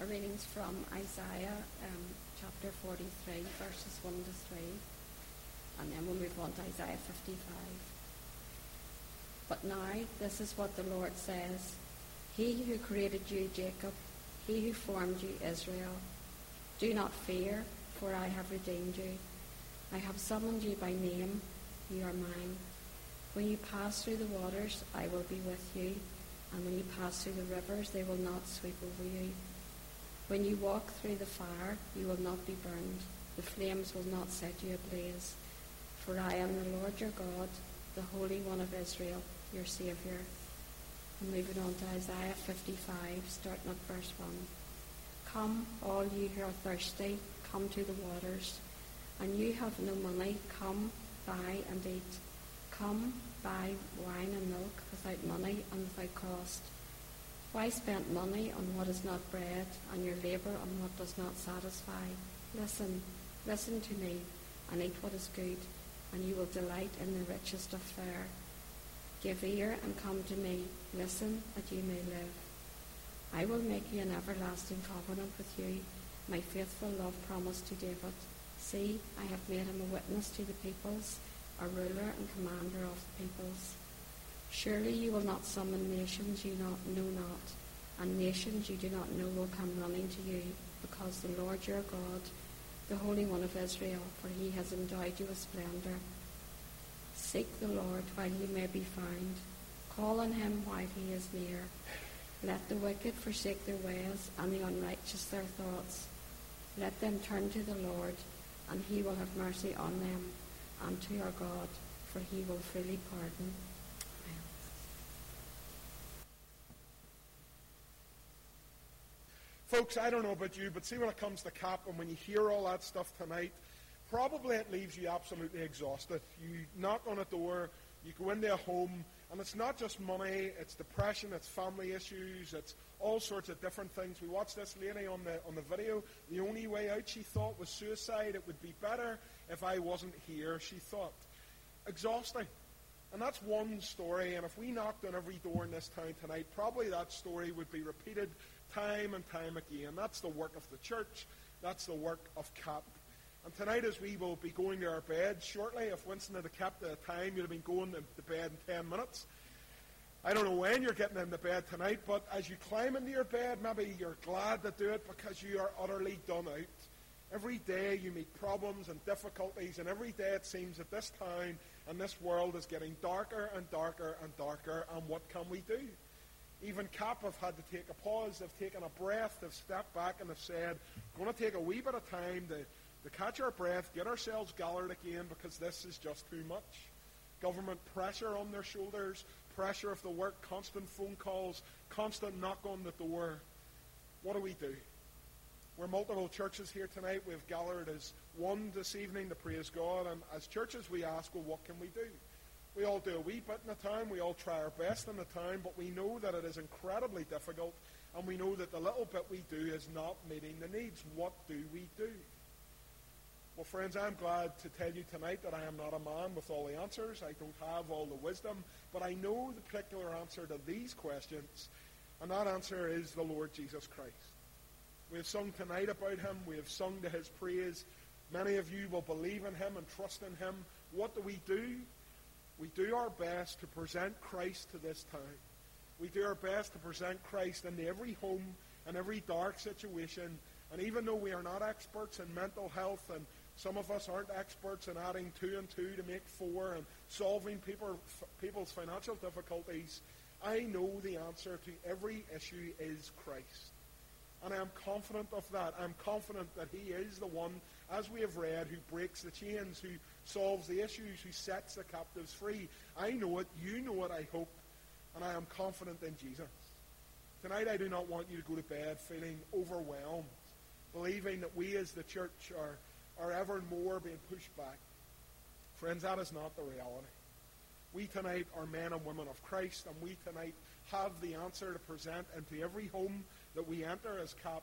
Our readings from Isaiah um, chapter 43, verses 1 to 3, and then we'll move on to Isaiah 55. But now, this is what the Lord says He who created you, Jacob, he who formed you, Israel, do not fear, for I have redeemed you. I have summoned you by name, you are mine. When you pass through the waters, I will be with you, and when you pass through the rivers, they will not sweep over you. When you walk through the fire, you will not be burned. The flames will not set you ablaze. For I am the Lord your God, the Holy One of Israel, your Saviour. And moving on to Isaiah 55, starting at verse 1. Come, all you who are thirsty, come to the waters. And you have no money, come, buy and eat. Come, buy wine and milk without money and without cost why spend money on what is not bread, and your labour on what does not satisfy? Listen, listen to me, and eat what is good, and you will delight in the richest of fare. Give ear and come to me. Listen, that you may live. I will make you an everlasting covenant with you, my faithful love promised to David. See, I have made him a witness to the peoples, a ruler and commander of the peoples. Surely you will not summon nations you not, know not, and nations you do not know will come running to you, because the Lord your God, the Holy One of Israel, for he has endowed you with splendor. Seek the Lord while he may be found. Call on him while he is near. Let the wicked forsake their ways, and the unrighteous their thoughts. Let them turn to the Lord, and he will have mercy on them, and to our God, for he will freely pardon. Folks, I don't know about you, but see when it comes to CAP and when you hear all that stuff tonight, probably it leaves you absolutely exhausted. You knock on a door, you go into a home, and it's not just money, it's depression, it's family issues, it's all sorts of different things. We watched this lady on the, on the video. The only way out, she thought, was suicide. It would be better if I wasn't here, she thought. Exhausting. And that's one story, and if we knocked on every door in this town tonight, probably that story would be repeated time and time again. That's the work of the church. That's the work of CAP. And tonight, as we will be going to our bed shortly, if Winston had kept the time, you'd have been going to bed in 10 minutes. I don't know when you're getting into bed tonight, but as you climb into your bed, maybe you're glad to do it because you are utterly done out. Every day you meet problems and difficulties, and every day it seems that this town and this world is getting darker and darker and darker, and what can we do? Even CAP have had to take a pause. They've taken a breath. They've stepped back and they've said, going to take a wee bit of time to, to catch our breath, get ourselves gathered again because this is just too much. Government pressure on their shoulders, pressure of the work, constant phone calls, constant knock on the door. What do we do? We're multiple churches here tonight. We've gathered as one this evening to praise God. And as churches, we ask, well, what can we do? We all do a wee bit in the time. We all try our best in the time, but we know that it is incredibly difficult, and we know that the little bit we do is not meeting the needs. What do we do? Well, friends, I'm glad to tell you tonight that I am not a man with all the answers. I don't have all the wisdom, but I know the particular answer to these questions, and that answer is the Lord Jesus Christ. We have sung tonight about him. We have sung to his praise. Many of you will believe in him and trust in him. What do we do? We do our best to present Christ to this town. We do our best to present Christ into every home and every dark situation. And even though we are not experts in mental health, and some of us aren't experts in adding two and two to make four and solving people, people's financial difficulties, I know the answer to every issue is Christ. And I am confident of that. I'm confident that He is the one, as we have read, who breaks the chains, who solves the issues, who sets the captives free. I know it, you know it, I hope, and I am confident in Jesus. Tonight I do not want you to go to bed feeling overwhelmed, believing that we as the church are, are ever more being pushed back. Friends, that is not the reality. We tonight are men and women of Christ, and we tonight have the answer to present into every home that we enter as CAP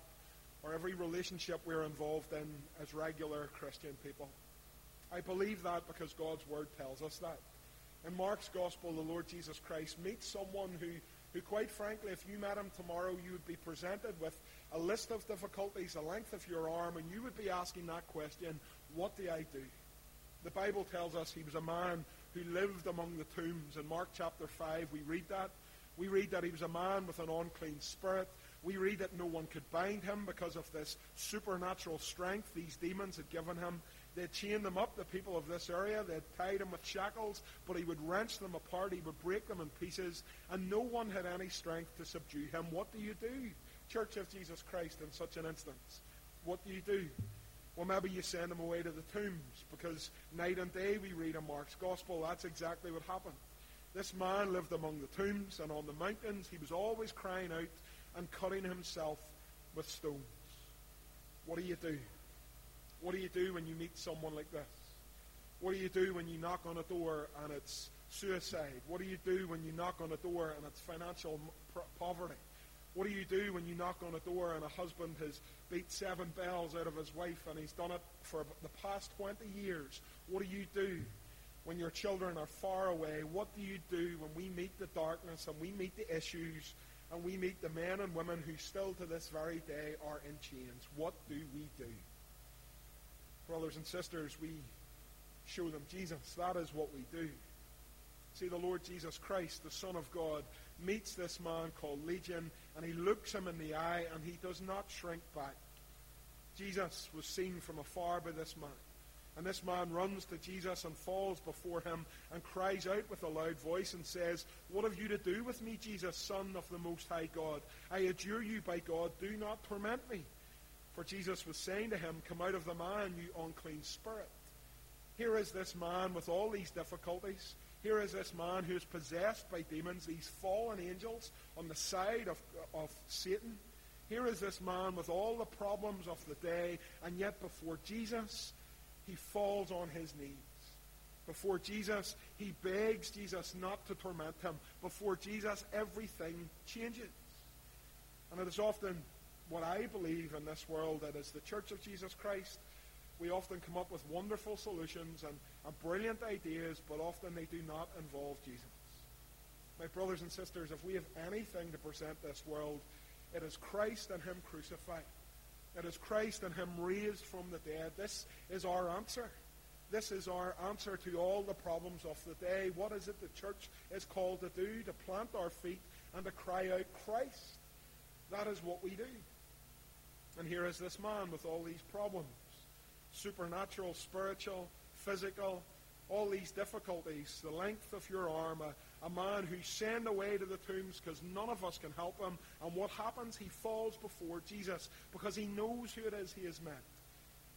or every relationship we're involved in as regular Christian people. I believe that because God's Word tells us that. In Mark's Gospel, the Lord Jesus Christ meets someone who who, quite frankly, if you met him tomorrow, you would be presented with a list of difficulties, the length of your arm, and you would be asking that question, what do I do? The Bible tells us he was a man who lived among the tombs. In Mark chapter 5, we read that. We read that he was a man with an unclean spirit. We read that no one could bind him because of this supernatural strength these demons had given him. They chained him up, the people of this area. They tied him with shackles, but he would wrench them apart. He would break them in pieces, and no one had any strength to subdue him. What do you do, Church of Jesus Christ, in such an instance? What do you do? Well, maybe you send him away to the tombs, because night and day we read in Mark's Gospel that's exactly what happened. This man lived among the tombs and on the mountains. He was always crying out and cutting himself with stones. What do you do? What do you do when you meet someone like this? What do you do when you knock on a door and it's suicide? What do you do when you knock on a door and it's financial poverty? What do you do when you knock on a door and a husband has beat seven bells out of his wife and he's done it for the past 20 years? What do you do when your children are far away? What do you do when we meet the darkness and we meet the issues and we meet the men and women who still to this very day are in chains? What do we do? Brothers and sisters, we show them Jesus. That is what we do. See, the Lord Jesus Christ, the Son of God, meets this man called Legion, and he looks him in the eye, and he does not shrink back. Jesus was seen from afar by this man. And this man runs to Jesus and falls before him and cries out with a loud voice and says, What have you to do with me, Jesus, Son of the Most High God? I adjure you by God, do not torment me. For Jesus was saying to him, Come out of the man, you unclean spirit. Here is this man with all these difficulties. Here is this man who is possessed by demons, these fallen angels on the side of, of Satan. Here is this man with all the problems of the day, and yet before Jesus, he falls on his knees. Before Jesus, he begs Jesus not to torment him. Before Jesus, everything changes. And it is often what I believe in this world that as the Church of Jesus Christ, we often come up with wonderful solutions and, and brilliant ideas, but often they do not involve Jesus. My brothers and sisters, if we have anything to present this world, it is Christ and Him crucified. It is Christ and Him raised from the dead. This is our answer. This is our answer to all the problems of the day. What is it the church is called to do? To plant our feet and to cry out, Christ. That is what we do. And here is this man with all these problems supernatural, spiritual, physical, all these difficulties, the length of your arm, a, a man who's sent away to the tombs because none of us can help him. And what happens? He falls before Jesus because he knows who it is he has met.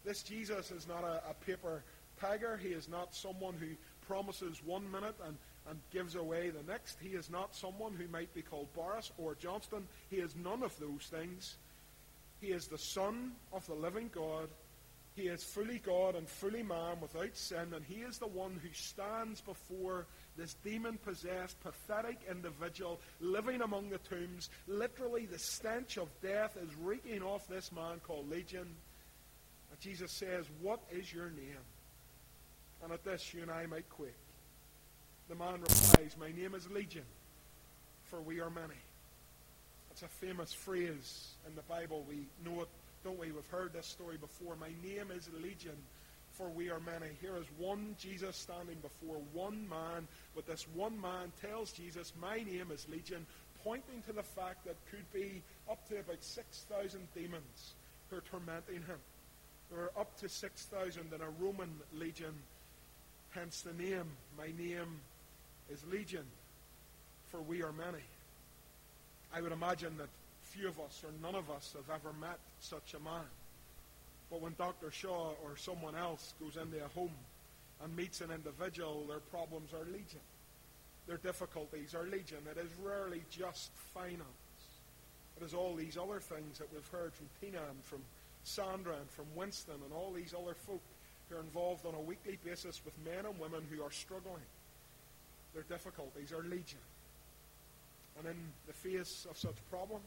This Jesus is not a, a paper tiger. He is not someone who promises one minute and, and gives away the next. He is not someone who might be called Boris or Johnson. He is none of those things. He is the Son of the living God. He is fully God and fully man without sin, and he is the one who stands before this demon possessed, pathetic individual living among the tombs. Literally, the stench of death is reeking off this man called Legion. And Jesus says, What is your name? And at this, you and I might quake. The man replies, My name is Legion, for we are many. It's a famous phrase in the Bible. We know it, don't we? We've heard this story before. My name is Legion, for we are many. Here is one Jesus standing before one man, but this one man tells Jesus, My name is Legion, pointing to the fact that could be up to about 6,000 demons who are tormenting him. There are up to 6,000 in a Roman legion, hence the name. My name is Legion, for we are many. I would imagine that few of us or none of us have ever met such a man. But when Dr. Shaw or someone else goes into a home and meets an individual, their problems are legion. Their difficulties are legion. It is rarely just finance. It is all these other things that we've heard from Tina and from Sandra and from Winston and all these other folk who are involved on a weekly basis with men and women who are struggling. Their difficulties are legion. And in the face of such problems,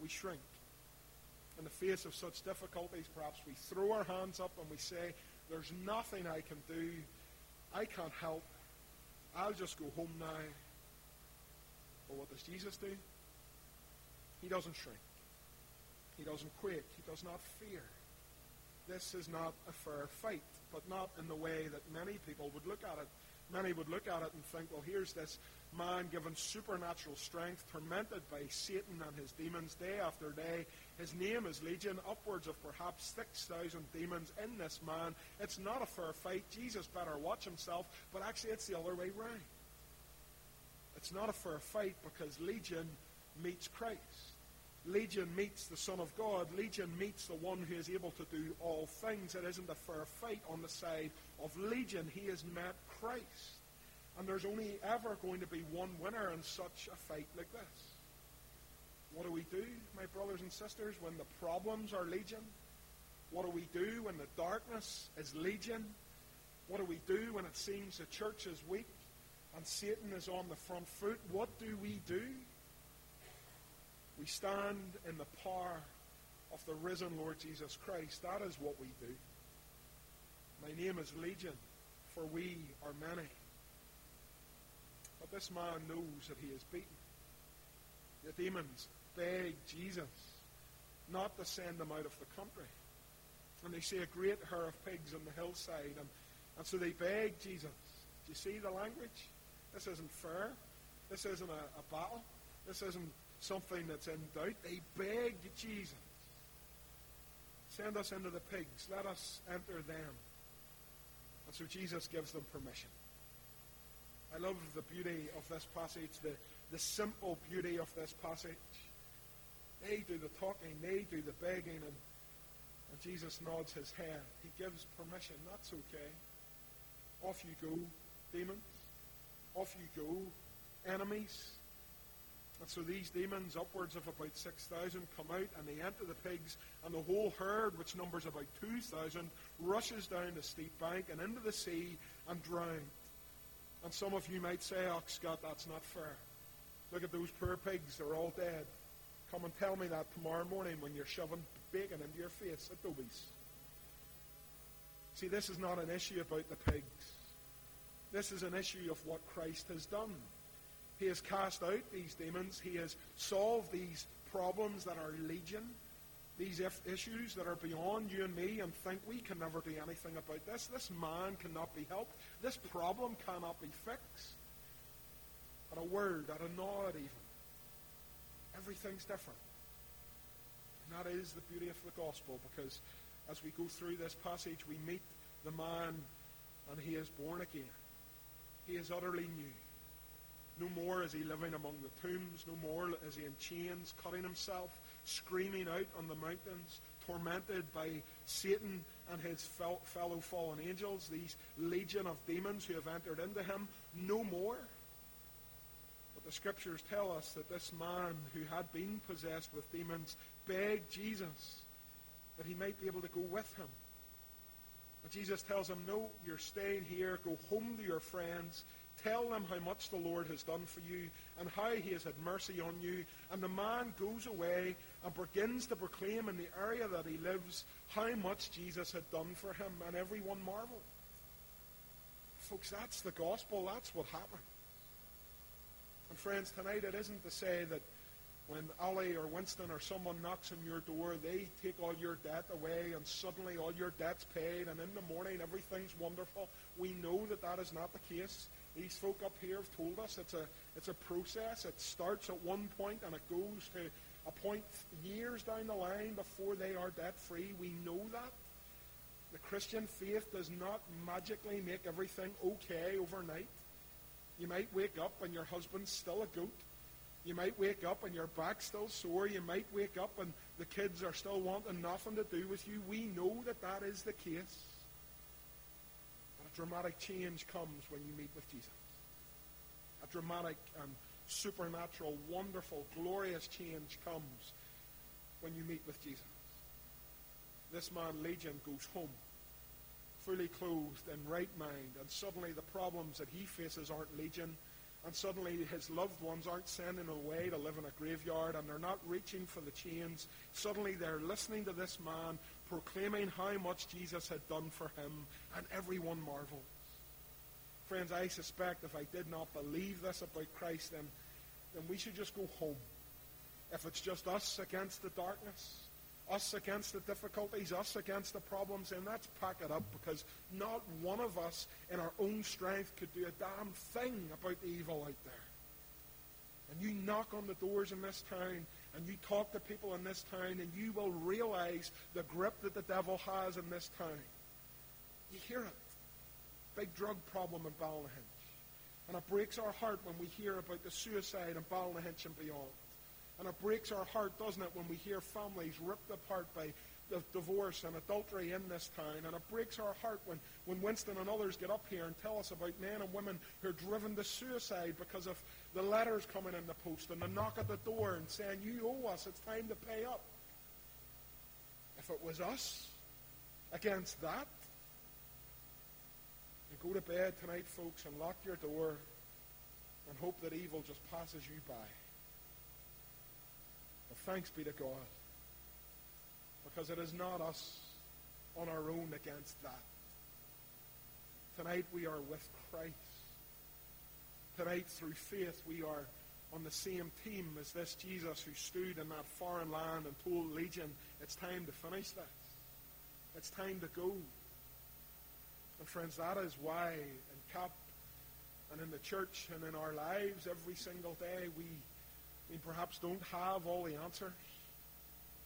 we shrink. In the face of such difficulties, perhaps we throw our hands up and we say, There's nothing I can do. I can't help. I'll just go home now. But what does Jesus do? He doesn't shrink. He doesn't quake. He does not fear. This is not a fair fight, but not in the way that many people would look at it. Many would look at it and think, well, here's this man given supernatural strength, tormented by Satan and his demons day after day. His name is Legion, upwards of perhaps 6,000 demons in this man. It's not a fair fight. Jesus better watch himself, but actually it's the other way round. It's not a fair fight because Legion meets Christ. Legion meets the Son of God. Legion meets the one who is able to do all things. It isn't a fair fight on the side of Legion. He has met Christ. And there's only ever going to be one winner in such a fight like this. What do we do, my brothers and sisters, when the problems are legion? What do we do when the darkness is legion? What do we do when it seems the church is weak and Satan is on the front foot? What do we do? We stand in the power of the risen Lord Jesus Christ. That is what we do. My name is Legion, for we are many. But this man knows that he is beaten. The demons beg Jesus not to send them out of the country. And they see a great herd of pigs on the hillside, and, and so they beg Jesus. Do you see the language? This isn't fair. This isn't a, a battle. This isn't something that's in doubt. They beg Jesus. Send us into the pigs. Let us enter them. And so Jesus gives them permission. I love the beauty of this passage, the, the simple beauty of this passage. They do the talking, they do the begging, and, and Jesus nods his head. He gives permission. That's okay. Off you go, demons. Off you go, enemies. And so these demons, upwards of about 6,000, come out and they enter the pigs, and the whole herd, which numbers about 2,000, rushes down the steep bank and into the sea and drowns. And some of you might say, oh, Scott, that's not fair. Look at those poor pigs, they're all dead. Come and tell me that tomorrow morning when you're shoving bacon into your face at Dobie's. See, this is not an issue about the pigs. This is an issue of what Christ has done. He has cast out these demons. He has solved these problems that are legion these issues that are beyond you and me and think we can never do anything about this. This man cannot be helped. This problem cannot be fixed. At a word, at a nod even. Everything's different. And that is the beauty of the gospel because as we go through this passage, we meet the man and he is born again. He is utterly new. No more is he living among the tombs. No more is he in chains, cutting himself screaming out on the mountains, tormented by Satan and his fellow fallen angels, these legion of demons who have entered into him, no more. But the scriptures tell us that this man who had been possessed with demons begged Jesus that he might be able to go with him. And Jesus tells him, No, you're staying here. Go home to your friends. Tell them how much the Lord has done for you and how he has had mercy on you. And the man goes away and begins to proclaim in the area that he lives how much Jesus had done for him, and everyone marveled. Folks, that's the gospel. That's what happened. And friends, tonight it isn't to say that when Ali or Winston or someone knocks on your door, they take all your debt away and suddenly all your debt's paid and in the morning everything's wonderful. We know that that is not the case. These folk up here have told us it's a, it's a process. It starts at one point and it goes to a point years down the line before they are debt free. We know that. The Christian faith does not magically make everything okay overnight. You might wake up and your husband's still a goat. You might wake up and your back's still sore. You might wake up and the kids are still wanting nothing to do with you. We know that that is the case dramatic change comes when you meet with Jesus. A dramatic and supernatural, wonderful, glorious change comes when you meet with Jesus. This man, Legion, goes home, fully clothed in right mind, and suddenly the problems that he faces aren't Legion, and suddenly his loved ones aren't sending away to live in a graveyard, and they're not reaching for the chains. Suddenly they're listening to this man proclaiming how much Jesus had done for him, and everyone marveled. Friends, I suspect if I did not believe this about Christ, then then we should just go home. If it's just us against the darkness, us against the difficulties, us against the problems, then let's pack it up because not one of us in our own strength could do a damn thing about the evil out there. And you knock on the doors in this town and you talk to people in this town and you will realize the grip that the devil has in this town. You hear it. Big drug problem in Ballynahinch. And it breaks our heart when we hear about the suicide in Ballynahinch and beyond. And it breaks our heart, doesn't it, when we hear families ripped apart by the divorce and adultery in this town. And it breaks our heart when, when Winston and others get up here and tell us about men and women who are driven to suicide because of the letters coming in the post and the knock at the door and saying, You owe us, it's time to pay up. If it was us against that, you go to bed tonight, folks, and lock your door and hope that evil just passes you by. But thanks be to God. Because it is not us on our own against that. Tonight we are with Christ. Tonight, through faith, we are on the same team as this Jesus who stood in that foreign land and told Legion, it's time to finish this. It's time to go. And friends, that is why in CAP and in the church and in our lives every single day we, we perhaps don't have all the answers.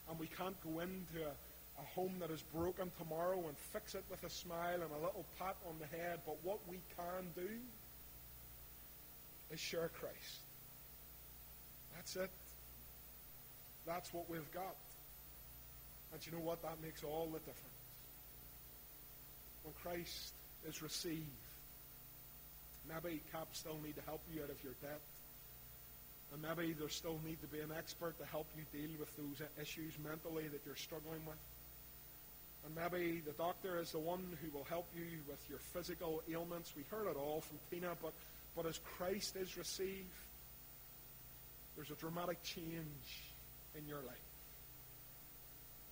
And we can't go into a, a home that is broken tomorrow and fix it with a smile and a little pat on the head. But what we can do is share Christ. That's it. That's what we've got. And you know what? That makes all the difference. When Christ is received, maybe CAP still need to help you out of your debt. And maybe there still need to be an expert to help you deal with those issues mentally that you're struggling with. And maybe the doctor is the one who will help you with your physical ailments. We heard it all from Tina, but but as Christ is received, there's a dramatic change in your life.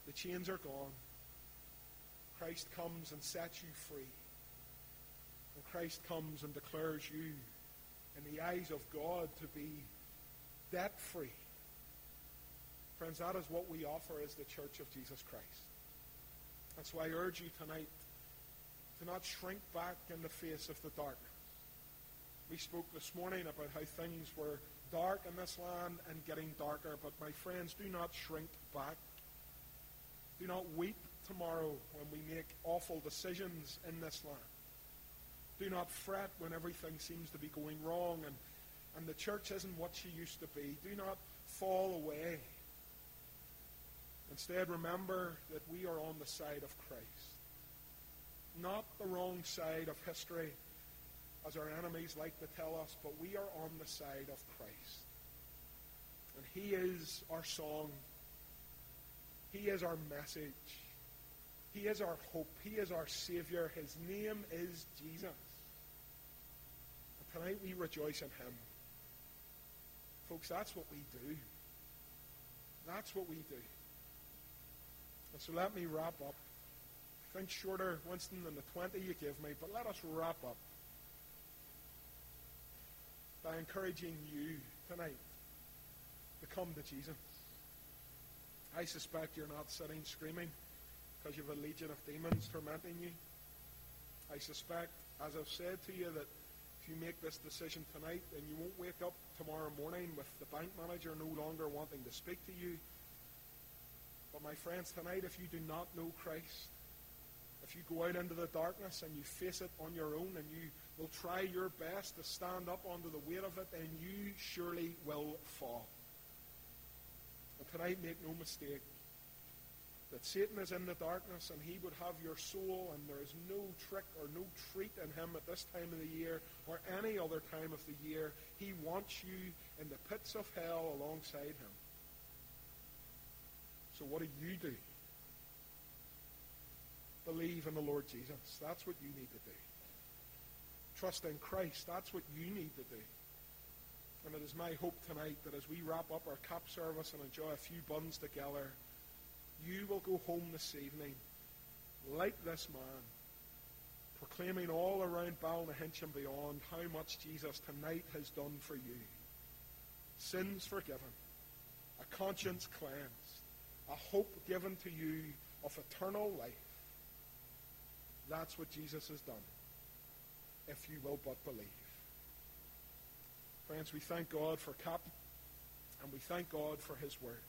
The chains are gone. Christ comes and sets you free. And Christ comes and declares you, in the eyes of God, to be debt free. Friends, that is what we offer as the Church of Jesus Christ. That's why I urge you tonight to not shrink back in the face of the darkness. We spoke this morning about how things were dark in this land and getting darker. But my friends, do not shrink back. Do not weep tomorrow when we make awful decisions in this land. Do not fret when everything seems to be going wrong and, and the church isn't what she used to be. Do not fall away. Instead, remember that we are on the side of Christ. Not the wrong side of history as our enemies like to tell us, but we are on the side of Christ. And He is our song. He is our message. He is our hope. He is our Savior. His name is Jesus. And tonight we rejoice in Him. Folks, that's what we do. That's what we do. And so let me wrap up. Think shorter, Winston, than the 20 you give me, but let us wrap up by encouraging you tonight to come to Jesus. I suspect you're not sitting screaming because you have a legion of demons tormenting you. I suspect, as I've said to you, that if you make this decision tonight, then you won't wake up tomorrow morning with the bank manager no longer wanting to speak to you. But my friends, tonight, if you do not know Christ, if you go out into the darkness and you face it on your own and you will try your best to stand up under the weight of it, then you surely will fall. And tonight, make no mistake that Satan is in the darkness and he would have your soul, and there is no trick or no treat in him at this time of the year or any other time of the year. He wants you in the pits of hell alongside him. So, what do you do? Believe in the Lord Jesus. That's what you need to do trust in Christ. That's what you need to do. And it is my hope tonight that as we wrap up our CAP service and enjoy a few buns together, you will go home this evening like this man, proclaiming all around Ballynahinch and beyond how much Jesus tonight has done for you. sins forgiven, a conscience cleansed, a hope given to you of eternal life. That's what Jesus has done, if you will but believe. Friends, we thank God for Cap, and we thank God for his word.